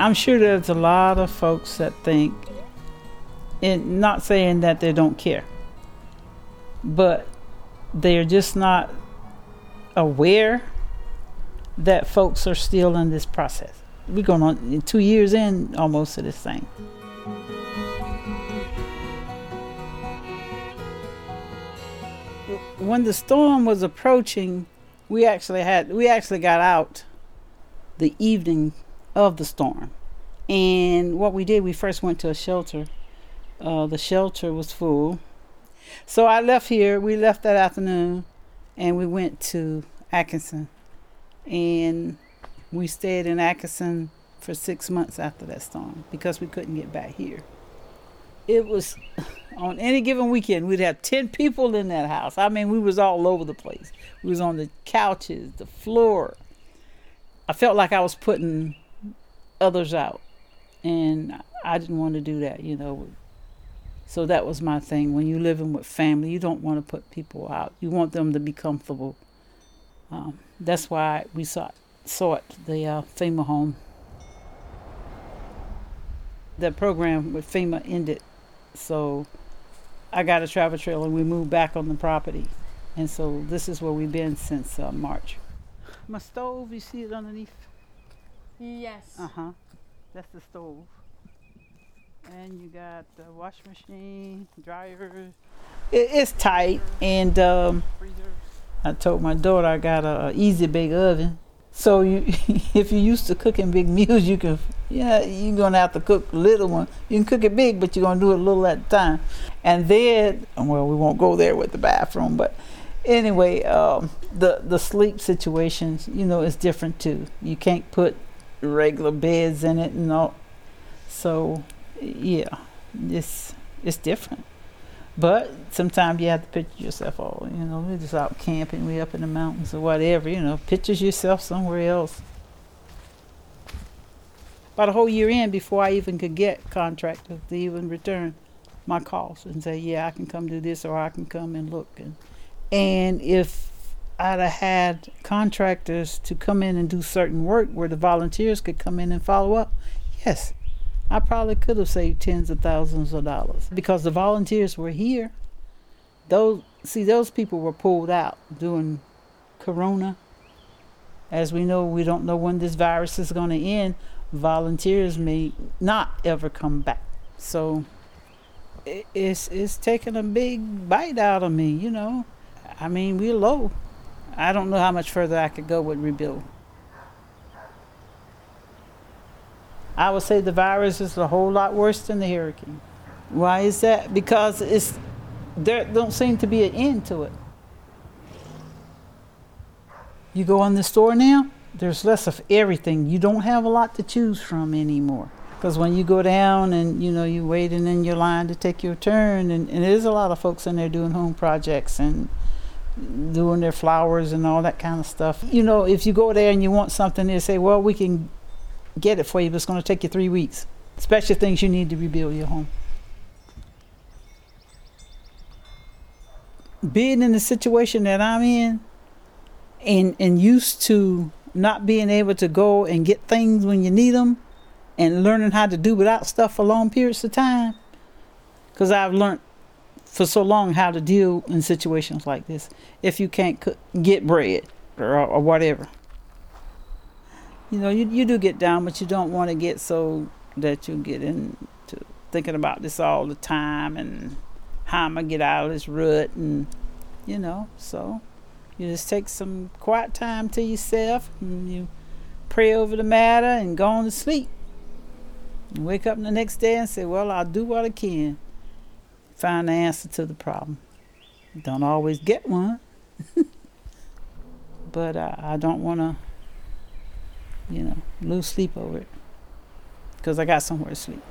I'm sure there's a lot of folks that think, and not saying that they don't care, but they're just not aware that folks are still in this process. We're going on two years in almost to this thing. When the storm was approaching, we actually had we actually got out the evening of the storm. And what we did, we first went to a shelter. Uh, the shelter was full. So I left here. We left that afternoon and we went to Atkinson. And we stayed in Atkinson for six months after that storm because we couldn't get back here. It was on any given weekend we'd have 10 people in that house. I mean, we was all over the place. We was on the couches, the floor. I felt like I was putting others out. And I didn't want to do that, you know. So that was my thing. When you're living with family, you don't want to put people out. You want them to be comfortable. Um, that's why we sought, sought the uh, FEMA home. The program with FEMA ended, so I got a travel trailer and we moved back on the property. And so this is where we've been since uh, March. My stove, you see it underneath? Yes. Uh huh. That's the stove. And you got the wash machine, dryer. It, it's tight, and um, I told my daughter I got a, a easy bake oven. So you, if you're used to cooking big meals, you can, yeah, you're gonna have to cook little one. You can cook it big, but you're gonna do it a little at a time. And then, well, we won't go there with the bathroom, but anyway, um, the the sleep situations, you know, is different too. You can't put regular beds in it and all. So, yeah, it's it's different. But sometimes you have to picture yourself all, you know, we're just out camping, we up in the mountains or whatever, you know, pictures yourself somewhere else. About a whole year in before I even could get contractors to even return my calls and say, yeah, I can come do this or I can come and look. And, and if I'd have had contractors to come in and do certain work where the volunteers could come in and follow up, yes, I probably could have saved tens of thousands of dollars because the volunteers were here. Those see those people were pulled out during corona. As we know, we don't know when this virus is going to end. Volunteers may not ever come back. So it's it's taking a big bite out of me, you know. I mean, we're low. I don't know how much further I could go with rebuild. I would say the virus is a whole lot worse than the hurricane. Why is that? Because it's there don't seem to be an end to it. You go in the store now, there's less of everything. You don't have a lot to choose from anymore. Because when you go down and you know you're waiting in your line to take your turn, and, and there's a lot of folks in there doing home projects and doing their flowers and all that kind of stuff. You know, if you go there and you want something, they say, "Well, we can get it for you, but it's going to take you three weeks. Especially things you need to rebuild your home." Being in the situation that I'm in, and and used to not being able to go and get things when you need them, and learning how to do without stuff for long periods of time, because I've learned for so long how to deal in situations like this if you can't cook, get bread or, or whatever. You know, you, you do get down, but you don't want to get so that you get into thinking about this all the time and how I'm going to get out of this rut. And, you know, so you just take some quiet time to yourself and you pray over the matter and go on to sleep. And wake up the next day and say, Well, I'll do what I can find the answer to the problem. Don't always get one, but uh, I don't want to, you know, lose sleep over it because I got somewhere to sleep.